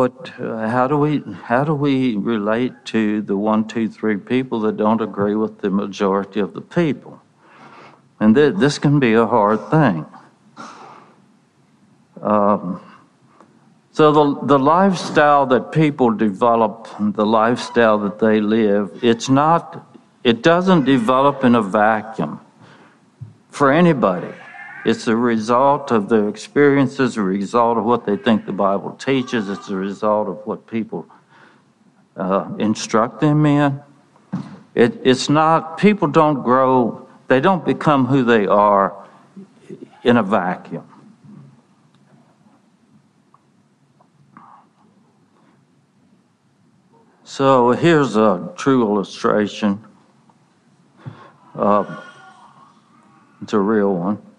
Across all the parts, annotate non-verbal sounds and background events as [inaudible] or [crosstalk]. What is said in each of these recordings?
what, uh, how do we, how do we relate to the one, two, three people that don't agree with the majority of the people? And th- this can be a hard thing. Um, so the, the lifestyle that people develop, the lifestyle that they live, it's not, it doesn't develop in a vacuum for anybody. It's a result of their experiences, a result of what they think the Bible teaches. It's a result of what people uh, instruct them in. It, it's not, people don't grow, they don't become who they are in a vacuum. So here's a true illustration. Uh, it's a real one.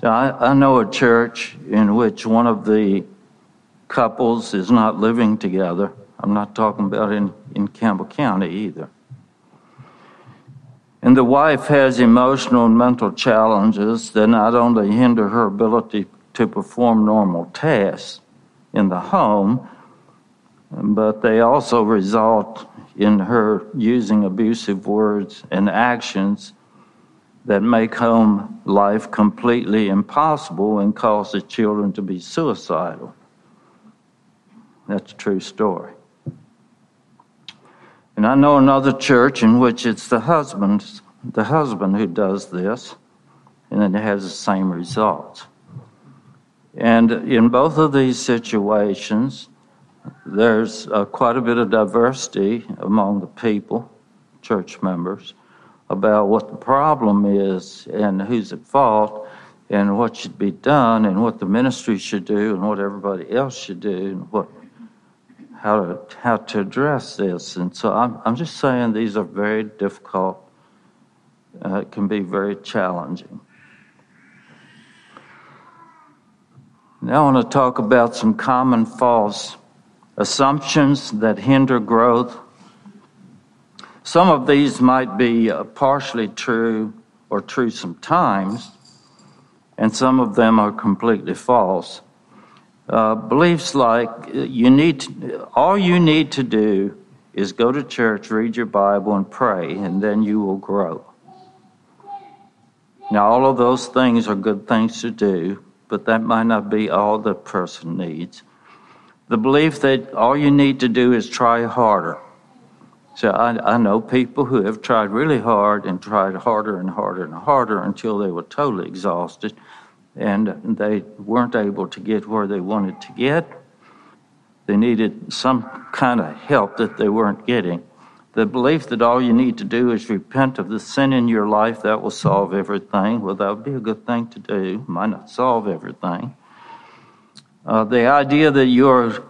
So I, I know a church in which one of the couples is not living together. I'm not talking about in, in Campbell County either. And the wife has emotional and mental challenges that not only hinder her ability to perform normal tasks in the home, but they also result in her using abusive words and actions that make home life completely impossible and cause the children to be suicidal. That's a true story. And I know another church in which it's the husband, the husband who does this, and it has the same results. And in both of these situations, there's uh, quite a bit of diversity among the people, church members about what the problem is and who's at fault and what should be done and what the ministry should do and what everybody else should do and what how to how to address this. And so I'm I'm just saying these are very difficult. Uh, can be very challenging. Now I want to talk about some common false assumptions that hinder growth some of these might be uh, partially true or true sometimes, and some of them are completely false. Uh, beliefs like uh, you need to, all you need to do is go to church, read your Bible, and pray, and then you will grow. Now, all of those things are good things to do, but that might not be all the person needs. The belief that all you need to do is try harder. So I, I know people who have tried really hard and tried harder and harder and harder until they were totally exhausted and they weren't able to get where they wanted to get. They needed some kind of help that they weren't getting. The belief that all you need to do is repent of the sin in your life, that will solve everything. Well, that would be a good thing to do, might not solve everything. Uh, the idea that you're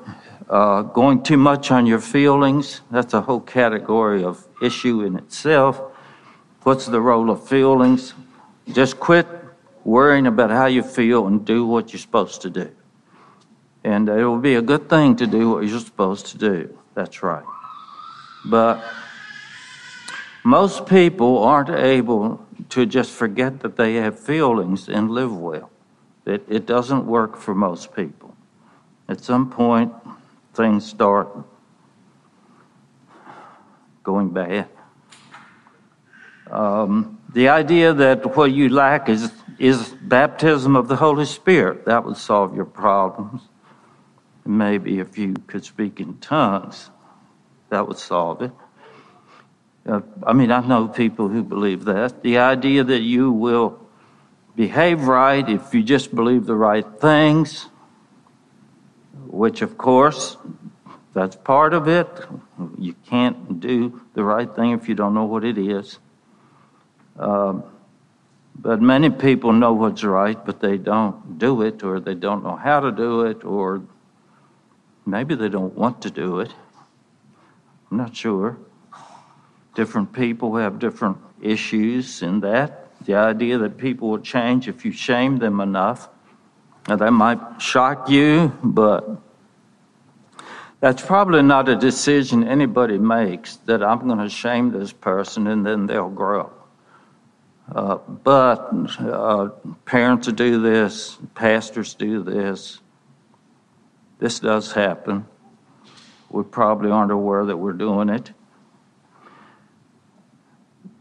uh, going too much on your feelings, that's a whole category of issue in itself. What's the role of feelings? Just quit worrying about how you feel and do what you're supposed to do. And it will be a good thing to do what you're supposed to do. That's right. But most people aren't able to just forget that they have feelings and live well. It, it doesn't work for most people. At some point, things start going bad. Um, the idea that what you lack is, is baptism of the Holy Spirit, that would solve your problems. Maybe if you could speak in tongues, that would solve it. Uh, I mean, I know people who believe that. The idea that you will behave right if you just believe the right things, which of course, that's part of it. You can't do the right thing if you don't know what it is. Um, but many people know what's right, but they don't do it, or they don't know how to do it, or maybe they don't want to do it. I'm not sure. Different people have different issues in that. The idea that people will change if you shame them enough now, that might shock you, but that's probably not a decision anybody makes that I'm going to shame this person and then they'll grow. Uh, but uh, parents do this, pastors do this. This does happen. we probably aren't aware that we're doing it.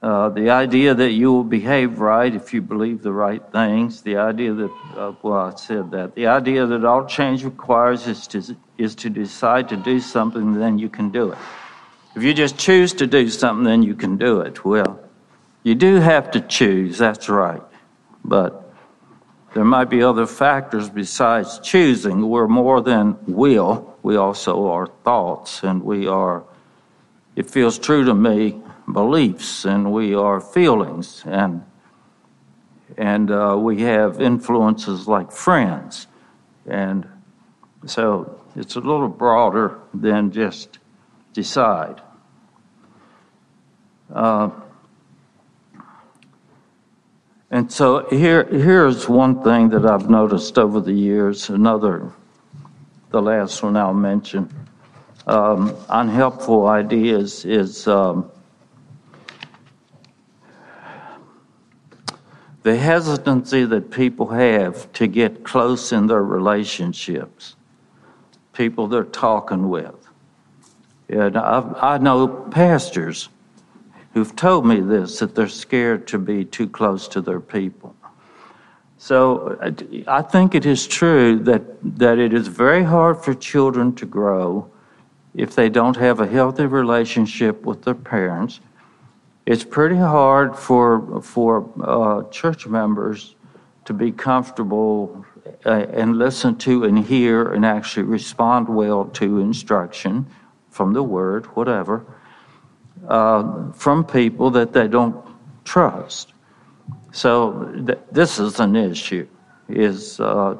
Uh, the idea that you will behave right if you believe the right things, the idea that, uh, well, I said that, the idea that all change requires is to, is to decide to do something, then you can do it. If you just choose to do something, then you can do it. Well, you do have to choose, that's right. But there might be other factors besides choosing. We're more than will, we also are thoughts, and we are, it feels true to me, beliefs and we are feelings. And and uh, we have influences like friends. And so it's a little broader than just decide. Uh, and so here here's one thing that I've noticed over the years. Another the last one I'll mention. Um, unhelpful ideas is um, the hesitancy that people have to get close in their relationships, people they're talking with. And I've, i know pastors who've told me this that they're scared to be too close to their people. So I think it is true that, that it is very hard for children to grow if they don't have a healthy relationship with their parents it's pretty hard for for uh, church members to be comfortable uh, and listen to and hear and actually respond well to instruction from the word, whatever, uh, from people that they don't trust. So th- this is an issue. Is uh,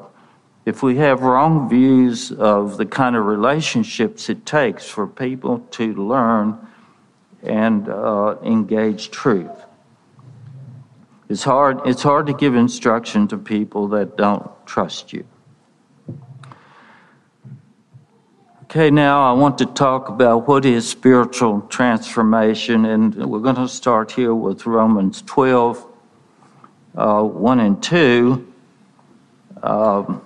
if we have wrong views of the kind of relationships it takes for people to learn and uh, engage truth. It's hard, it's hard to give instruction to people that don't trust you. Okay, now I want to talk about what is spiritual transformation, and we're going to start here with Romans 12, uh, 1 and 2. Um,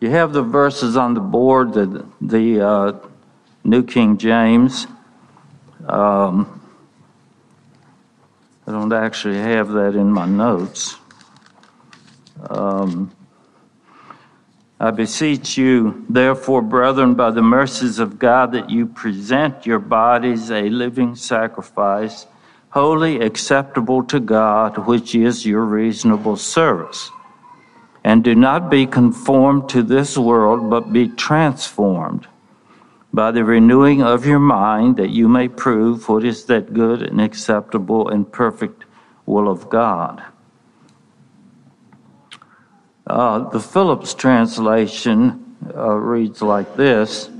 you have the verses on the board, the, the uh, New King James. Um, I don't actually have that in my notes. Um, I beseech you, therefore, brethren, by the mercies of God, that you present your bodies a living sacrifice, holy, acceptable to God, which is your reasonable service. And do not be conformed to this world, but be transformed by the renewing of your mind that you may prove what is that good and acceptable and perfect will of God. Uh, the Phillips translation uh, reads like this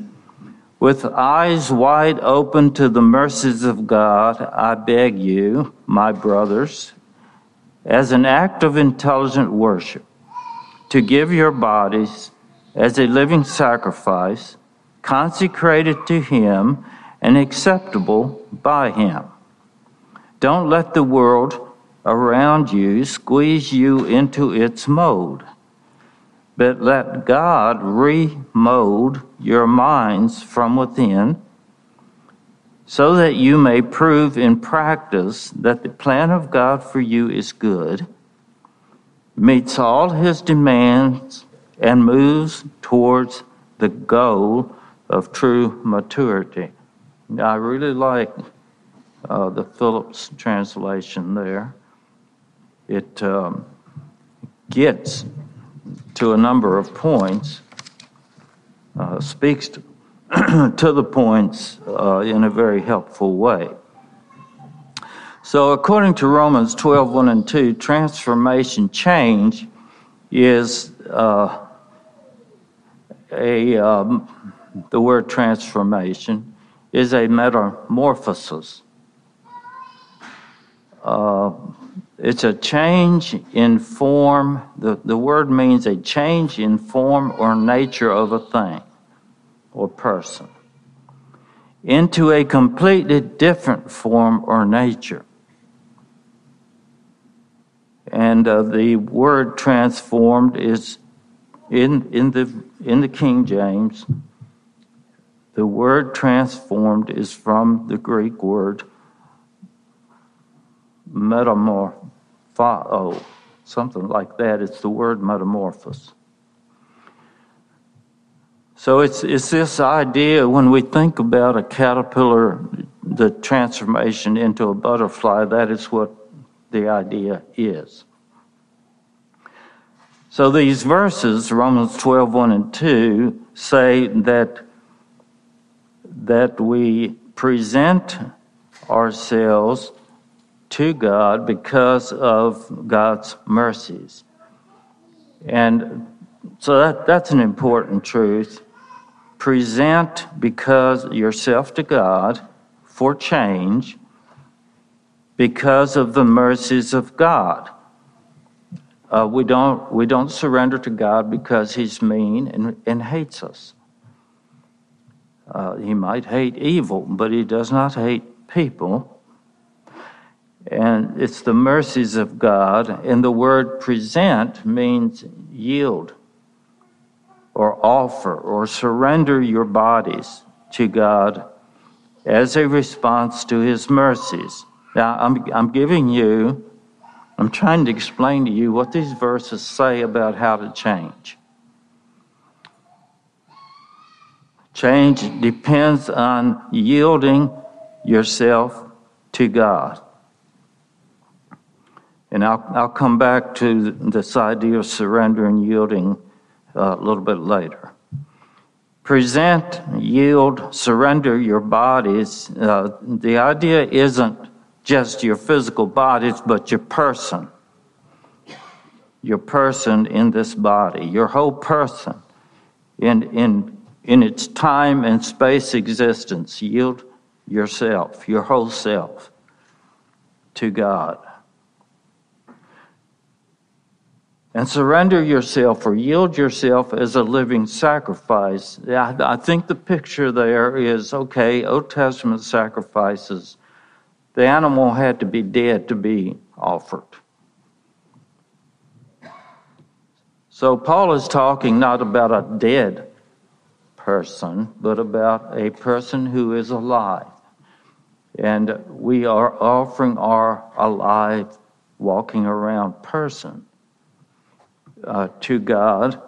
With eyes wide open to the mercies of God, I beg you, my brothers, as an act of intelligent worship, to give your bodies as a living sacrifice consecrated to Him and acceptable by Him. Don't let the world around you squeeze you into its mold, but let God remold your minds from within so that you may prove in practice that the plan of God for you is good, meets all His demands, and moves towards the goal of true maturity. I really like uh, the Phillips translation there. It um, gets to a number of points, uh, speaks to, [clears throat] to, the points uh, in a very helpful way. So, according to Romans 12 1 and 2, transformation, change, is uh, a um, the word transformation, is a metamorphosis. Uh, it's a change in form. The, the word means a change in form or nature of a thing or person into a completely different form or nature. And uh, the word transformed is in, in, the, in the King James The word transformed is from the Greek word metamorpho, something like that. It's the word metamorphosis. So it's, it's this idea when we think about a caterpillar, the transformation into a butterfly, that is what the idea is. So these verses, Romans 12, 1 and 2, say that, that we present ourselves to God because of God's mercies. And so that, that's an important truth. Present because yourself to God for change because of the mercies of God. Uh, we don't we don't surrender to God because He's mean and, and hates us. Uh, he might hate evil, but He does not hate people. And it's the mercies of God. And the word present means yield or offer or surrender your bodies to God as a response to His mercies. Now, I'm, I'm giving you I'm trying to explain to you what these verses say about how to change. Change depends on yielding yourself to God. And I'll, I'll come back to this idea of surrender and yielding uh, a little bit later. Present, yield, surrender your bodies. Uh, the idea isn't just your physical bodies, but your person. Your person in this body, your whole person in, in, in its time and space existence. Yield yourself, your whole self, to God. And surrender yourself or yield yourself as a living sacrifice. I think the picture there is okay, Old Testament sacrifices the animal had to be dead to be offered. So Paul is talking not about a dead person, but about a person who is alive. And we are offering our alive, walking around person uh, to God.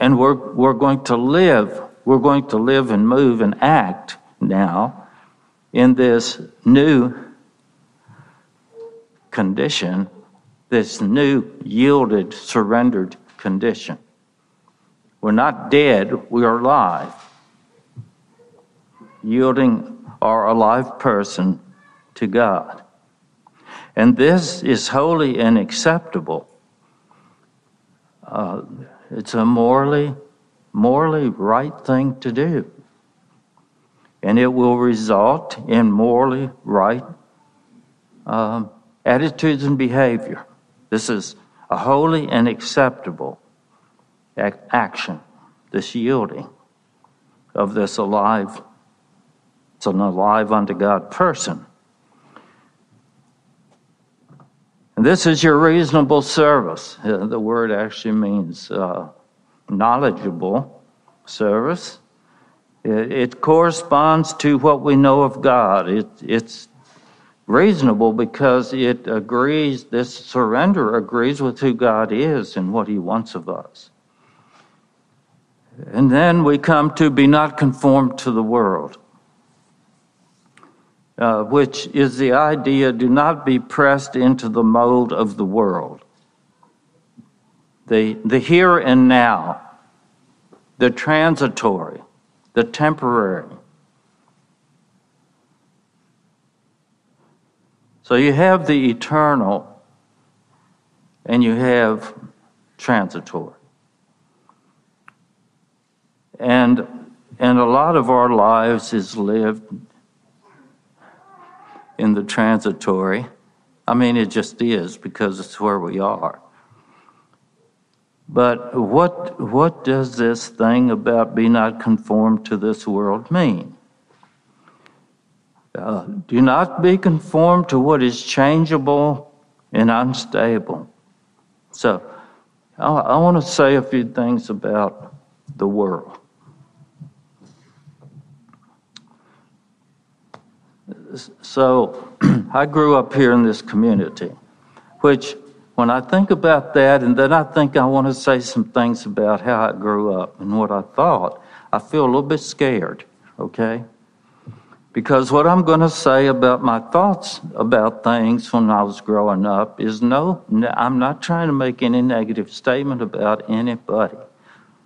And we're, we're going to live, we're going to live and move and act now in this new condition, this new yielded, surrendered condition. We're not dead, we are alive. Yielding our alive person to God. And this is holy and acceptable. Uh, it's a morally, morally right thing to do and it will result in morally right um, attitudes and behavior. This is a holy and acceptable action, this yielding of this alive, it's an alive unto God person. And this is your reasonable service. Uh, the word actually means uh, knowledgeable service. It, it corresponds to what we know of God. It, it's reasonable because it agrees, this surrender agrees with who God is and what He wants of us. And then we come to be not conformed to the world, uh, which is the idea do not be pressed into the mold of the world. The, the here and now, the transitory, the temporary. So you have the eternal and you have transitory. And and a lot of our lives is lived in the transitory. I mean, it just is because it's where we are. But what, what does this thing about be not conformed to this world mean? Uh, do not be conformed to what is changeable and unstable. So, I, I want to say a few things about the world. So [clears throat] I grew up here in this community, which when I think about that, and then I think I want to say some things about how I grew up and what I thought, I feel a little bit scared, okay? Because what I'm going to say about my thoughts about things when I was growing up is no, I'm not trying to make any negative statement about anybody.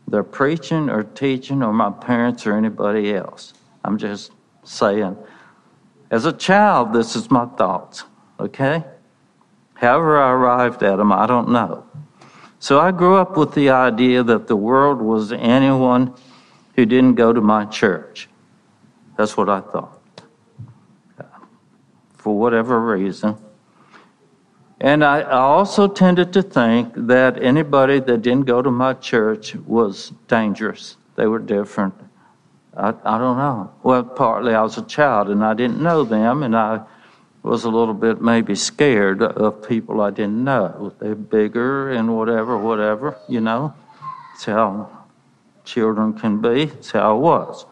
They're preaching or teaching or my parents or anybody else. I'm just saying, as a child, this is my thoughts, okay? However, I arrived at them, I don't know. So I grew up with the idea that the world was anyone who didn't go to my church. That's what I thought for whatever reason. And I, also tended to think that anybody that didn't go to my church was dangerous. They were different. I, I don't know. Well, partly I was a child and I didn't know them, and I was a little bit maybe scared of people I didn't know. They're bigger and whatever, whatever, you know. It's how children can be. It's how I was.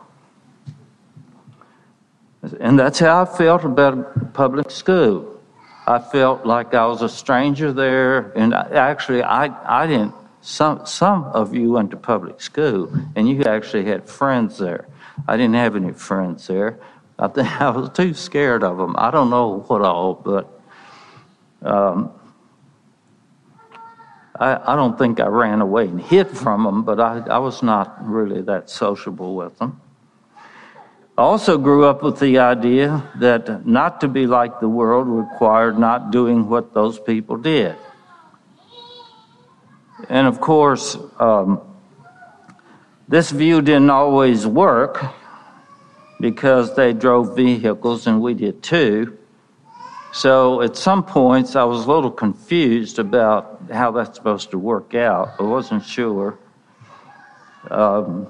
And that's how I felt about public school. I felt like I was a stranger there, and actually, I, I didn't. Some some of you went to public school, and you actually had friends there. I didn't have any friends there. I think [laughs] I was too scared of them. I don't know what all, but um, I, I don't think I ran away and hid from them, but I, I was not really that sociable with them. I also grew up with the idea that not to be like the world required not doing what those people did. And of course, um, this view didn't always work because they drove vehicles and we did too. So at some points, I was a little confused about how that's supposed to work out. I wasn't sure. Um,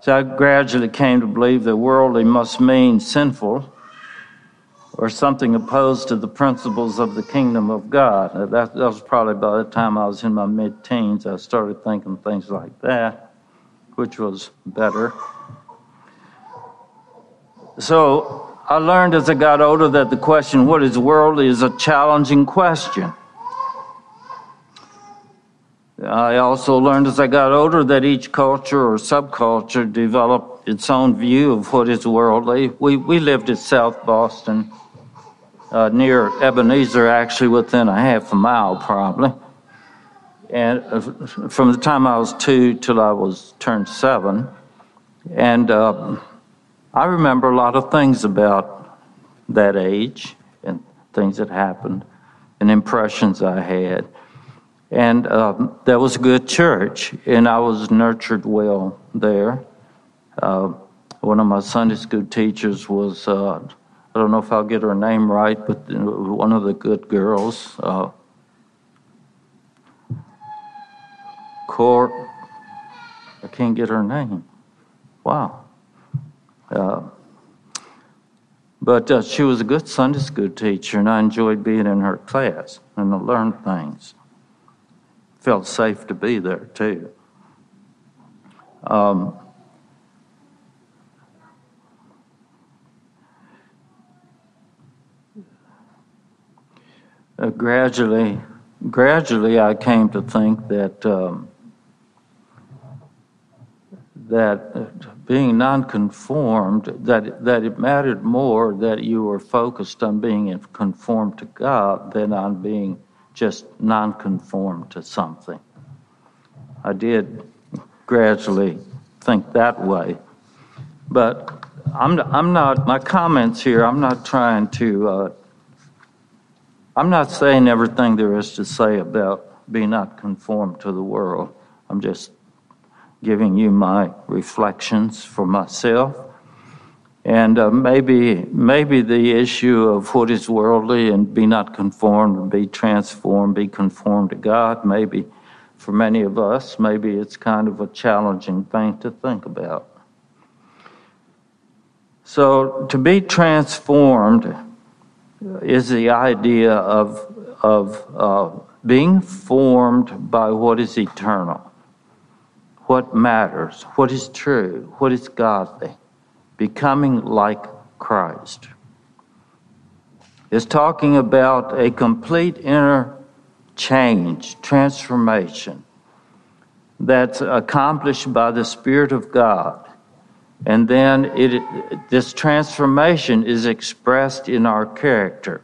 so I gradually came to believe that worldly must mean sinful or something opposed to the principles of the kingdom of God. Uh, that, that was probably by the time I was in my mid teens, I started thinking things like that, which was better. So I learned as I got older that the question, what is worldly, is a challenging question. I also learned as I got older that each culture or subculture developed its own view of what is worldly. We, we lived in South Boston, uh, near Ebenezer, actually within a half a mile probably. And uh, from the time I was two till I was turned seven. And uh, I remember a lot of things about that age and things that happened and impressions I had. And um, that was a good church, and I was nurtured well there. Uh, one of my Sunday school teachers was, uh, I don't know if I'll get her name right, but one of the good girls. Uh, Cor, I can't get her name. Wow. Uh, but uh, she was a good Sunday school teacher, and I enjoyed being in her class and I learned things felt safe to be there too. Um, gradually, gradually, I came to think that um, that being nonconformed, that that it mattered more that you were focused on being conformed to God than on being just non-conform to something. I did gradually think that way, but I'm, I'm not, my comments here, I'm not trying to, uh, I'm not saying everything there is to say about being not conformed to the world. I'm just giving you my reflections for myself and uh, maybe, maybe the issue of what is worldly and be not conformed, and be transformed, be conformed to God, maybe for many of us, maybe it's kind of a challenging thing to think about. So, to be transformed is the idea of, of uh, being formed by what is eternal, what matters, what is true, what is godly becoming like Christ. It's talking about a complete inner change, transformation that's accomplished by the Spirit of God. And then it, this transformation is expressed in our character,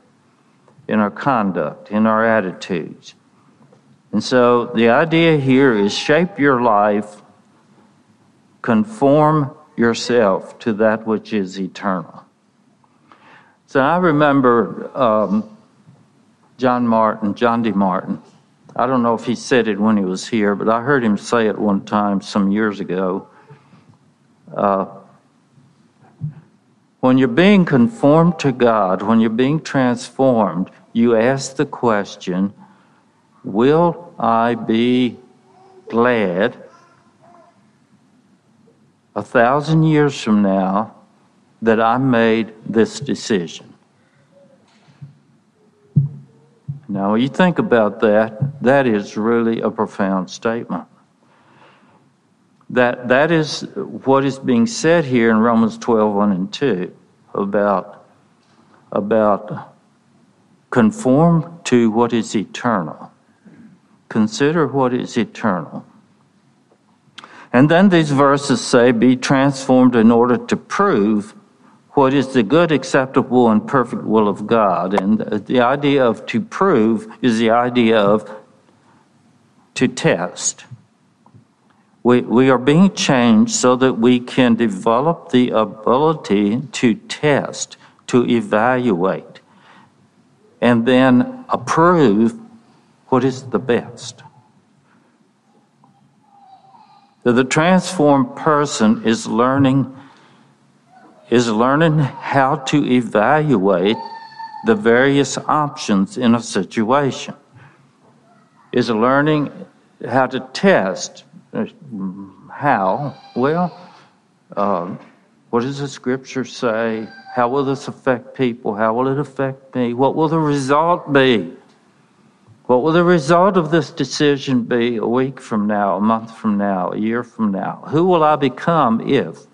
in our conduct, in our attitudes. And so the idea here is shape your life, conform yourself to that which is eternal. So I remember um, John Martin, John D. Martin. I don't know if he said it when he was here, but I heard him say it one time some years ago. Uh, when you're being conformed to God, when you're being transformed, you ask the question Will I be glad a thousand years from now that I made this decision? Now, when you think about that, that is really a profound statement. That, that is what is being said here in Romans 12, 1 and 2 about, about conform to what is eternal. Consider what is eternal. And then these verses say, be transformed in order to prove what is the good, acceptable, and perfect will of God. And the idea of to prove is the idea of to test. We, we are being changed so that we can develop the ability to test, to evaluate, and then approve what is the best. The transformed person is learning is learning how to evaluate the various options in a situation. Is learning how to test how? Well, um, what does the scripture say? How will this affect people? How will it affect me? What will the result be? What will the result of this decision be a week from now, a month from now, a year from now? Who will I become if?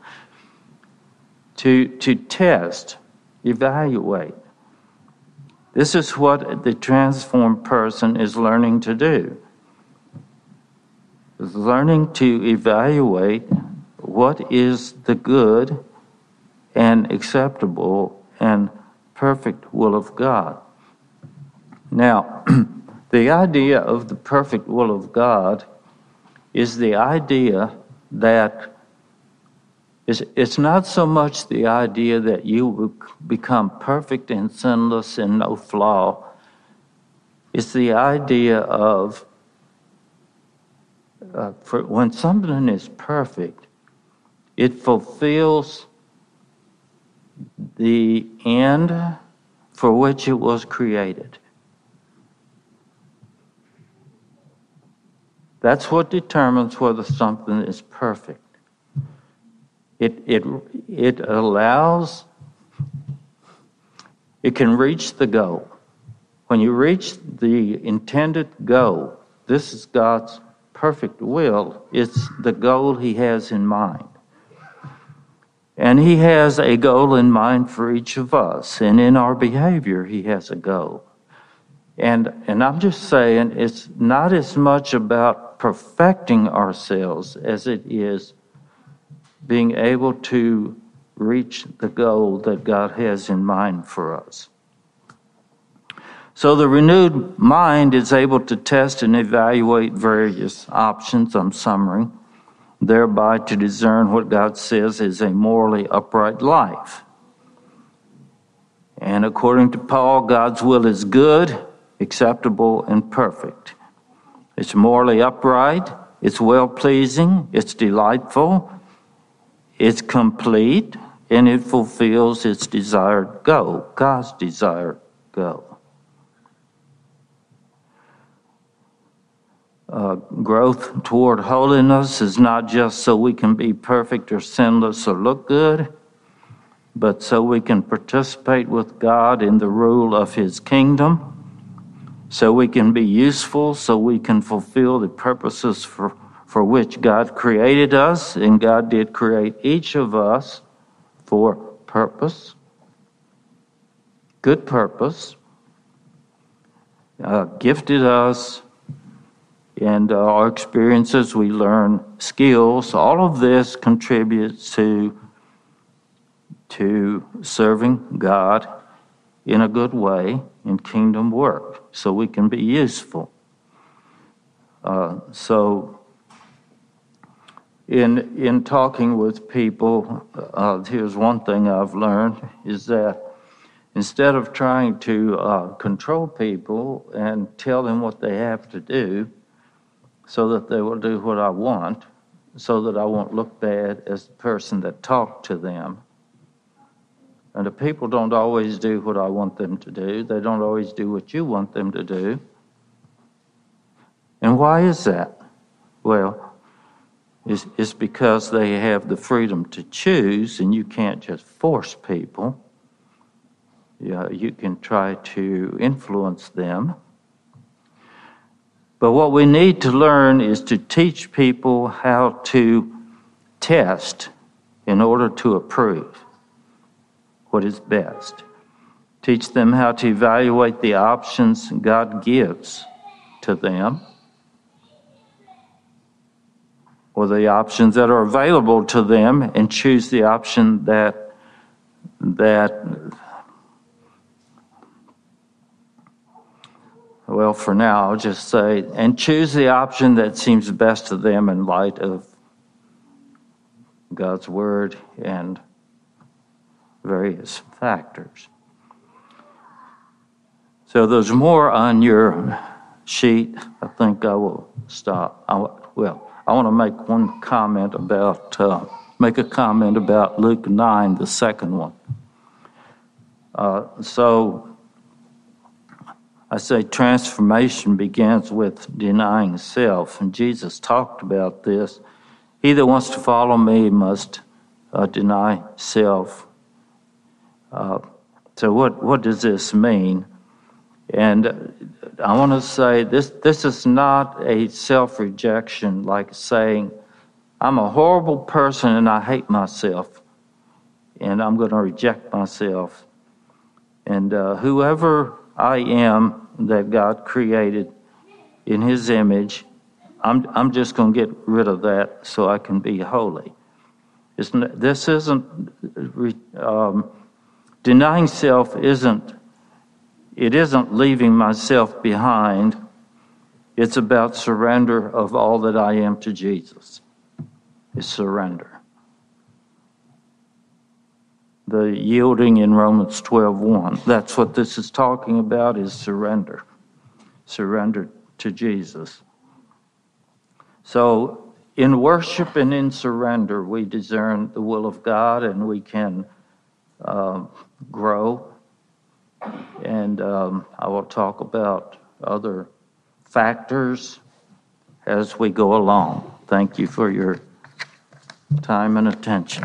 To, to test, evaluate. This is what the transformed person is learning to do. Learning to evaluate what is the good and acceptable and perfect will of God. Now, [clears throat] The idea of the perfect will of God is the idea that it's not so much the idea that you will become perfect and sinless and no flaw. It's the idea of uh, for when something is perfect, it fulfills the end for which it was created. That's what determines whether something is perfect. It, it, it allows, it can reach the goal. When you reach the intended goal, this is God's perfect will, it's the goal He has in mind. And He has a goal in mind for each of us, and in our behavior, He has a goal. And, and I'm just saying, it's not as much about perfecting ourselves as it is being able to reach the goal that God has in mind for us. So the renewed mind is able to test and evaluate various options, I'm summary, thereby to discern what God says is a morally upright life. And according to Paul, God's will is good, acceptable, and perfect. It's morally upright. It's well pleasing. It's delightful. It's complete. And it fulfills its desired goal, God's desired goal. Uh, growth toward holiness is not just so we can be perfect or sinless or look good, but so we can participate with God in the rule of His kingdom so we can be useful, so we can fulfill the purposes for, for which God created us, and God did create each of us for purpose, good purpose, uh, gifted us, and uh, our experiences, we learn skills. All of this contributes to, to serving God in a good way in kingdom work so we can be useful. Uh, so, in, in talking with people, uh, here's one thing I've learned is that instead of trying to uh, control people and tell them what they have to do so that they will do what I want, so that I won't look bad as the person that talked to them. And the people don't always do what I want them to do. They don't always do what you want them to do. And why is that? Well, it's, it's because they have the freedom to choose, and you can't just force people. Yeah, you can try to influence them. But what we need to learn is to teach people how to test in order to approve what is best. Teach them how to evaluate the options God gives to them or the options that are available to them and choose the option that that well for now I'll just say and choose the option that seems best to them in light of God's word and various factors. So there's more on your sheet. I think I will stop. I, well, I want to make one comment about, uh, make a comment about Luke 9, the second one. Uh, so I say transformation begins with denying self, and Jesus talked about this. He that wants to follow me must uh, deny self. Uh, so, what, what does this mean? And I want to say this this is not a self rejection like saying, I'm a horrible person and I hate myself and I'm going to reject myself. And uh, whoever I am that God created in His image, I'm, I'm just going to get rid of that so I can be holy. It's, this isn't, um, denying self isn't it isn't leaving myself behind. It's about surrender of all that I am to Jesus. It's surrender. The yielding in Romans 12:1. That's what this is talking about is surrender. Surrender to Jesus. So in worship and in surrender, we discern the will of God and we can uh, grow and um, I will talk about other factors as we go along. Thank you for your time and attention.